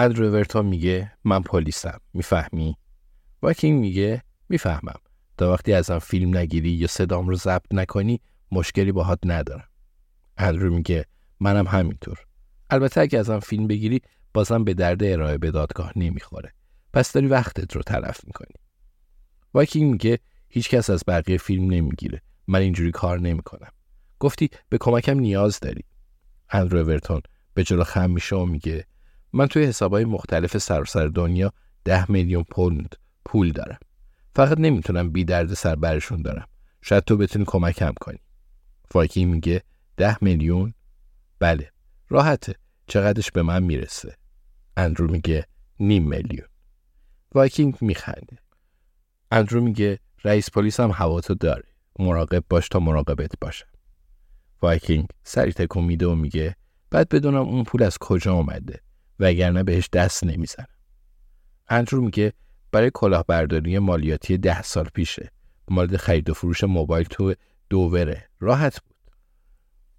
اندرو اورتون میگه من پلیسم می‌فهمی؟ وایکینگ میگه می‌فهمم. تا وقتی ازم فیلم نگیری یا صدام رو ضبط نکنی مشکلی باهات ندارم. اندرو میگه منم همینطور. البته اگه ازم فیلم بگیری بازم به درد ارائه به دادگاه نمی‌خوره. پس داری وقتت رو تلف می‌کنی. وایکینگ میگه هیچکس از بقیه فیلم نمی‌گیره. من اینجوری کار نمی‌کنم. گفتی به کمکم نیاز داری. اندرو اورتون به جلو خم میشه و میگه من توی حسابهای مختلف سراسر دنیا ده میلیون پوند پول دارم. فقط نمی‌تونم بی درد سر برشون دارم. شاید تو بتونی کمکم کنی. وایکینگ میگه ده میلیون؟ بله. راحته. چقدرش به من می‌رسه؟ اندرو میگه نیم میلیون. وایکینگ میخنده. اندرو میگه رئیس پلیس هم هواتو داره. مراقب باش تا مراقبت باشه. وایکینگ سری تکون میده و میگه باید بدونم اون پول از کجا اومده. وگرنه بهش دست نمی‌زنم اندرو میگه برای کلاهبرداری مالیاتی ده سال پیشه. مورد خرید و فروش موبایل تو دووره. راحت بود.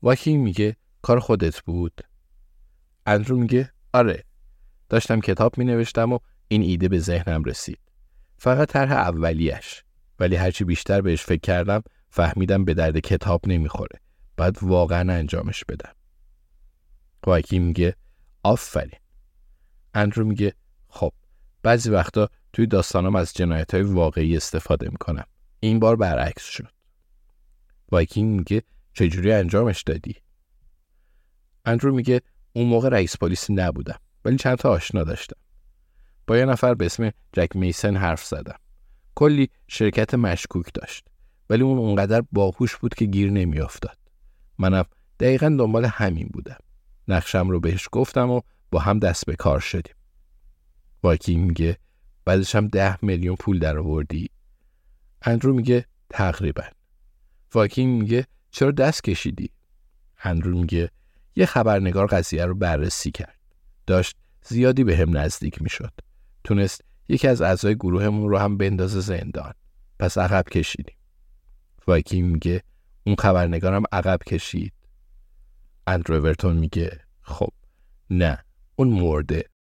وایکینگ میگه کار خودت بود. اندرو میگه آره. داشتم کتاب می نوشتم و این ایده به ذهنم رسید. فقط طرح اولیش. ولی هرچی بیشتر بهش فکر کردم فهمیدم به درد کتاب نمی‌خوره. باید واقعا انجامش بدم. وایکینگ میگه آفرین. اندرو میگه خب بعضی وقتا توی داستانم از جنایت های واقعی استفاده می‌کنم. این بار برعکس شد. وایکینگ میگه چجوری انجامش دادی؟ اندرو میگه اون موقع رئیس پلیس نبودم ولی چند تا آشنا داشتم. با یه نفر به اسم جک میسن حرف زدم. کلی شرکت مشکوک داشت ولی اون اونقدر باهوش بود که گیر نمیافتاد. منم دقیقا دنبال همین بودم. نقشم رو بهش گفتم و با هم دست به کار شدیم واکی میگه بعدش هم ده میلیون پول در آوردی اندرو میگه تقریبا واکی میگه چرا دست کشیدی اندرو میگه یه خبرنگار قضیه رو بررسی کرد داشت زیادی بهم نزدیک می‌شد. تونست یکی از اعضای گروهمون رو هم بندازه زندان. پس عقب کشیدیم. وایکینگ میگه اون خبرنگارم عقب کشید. اندرو اورتون میگه خب نه اون مرده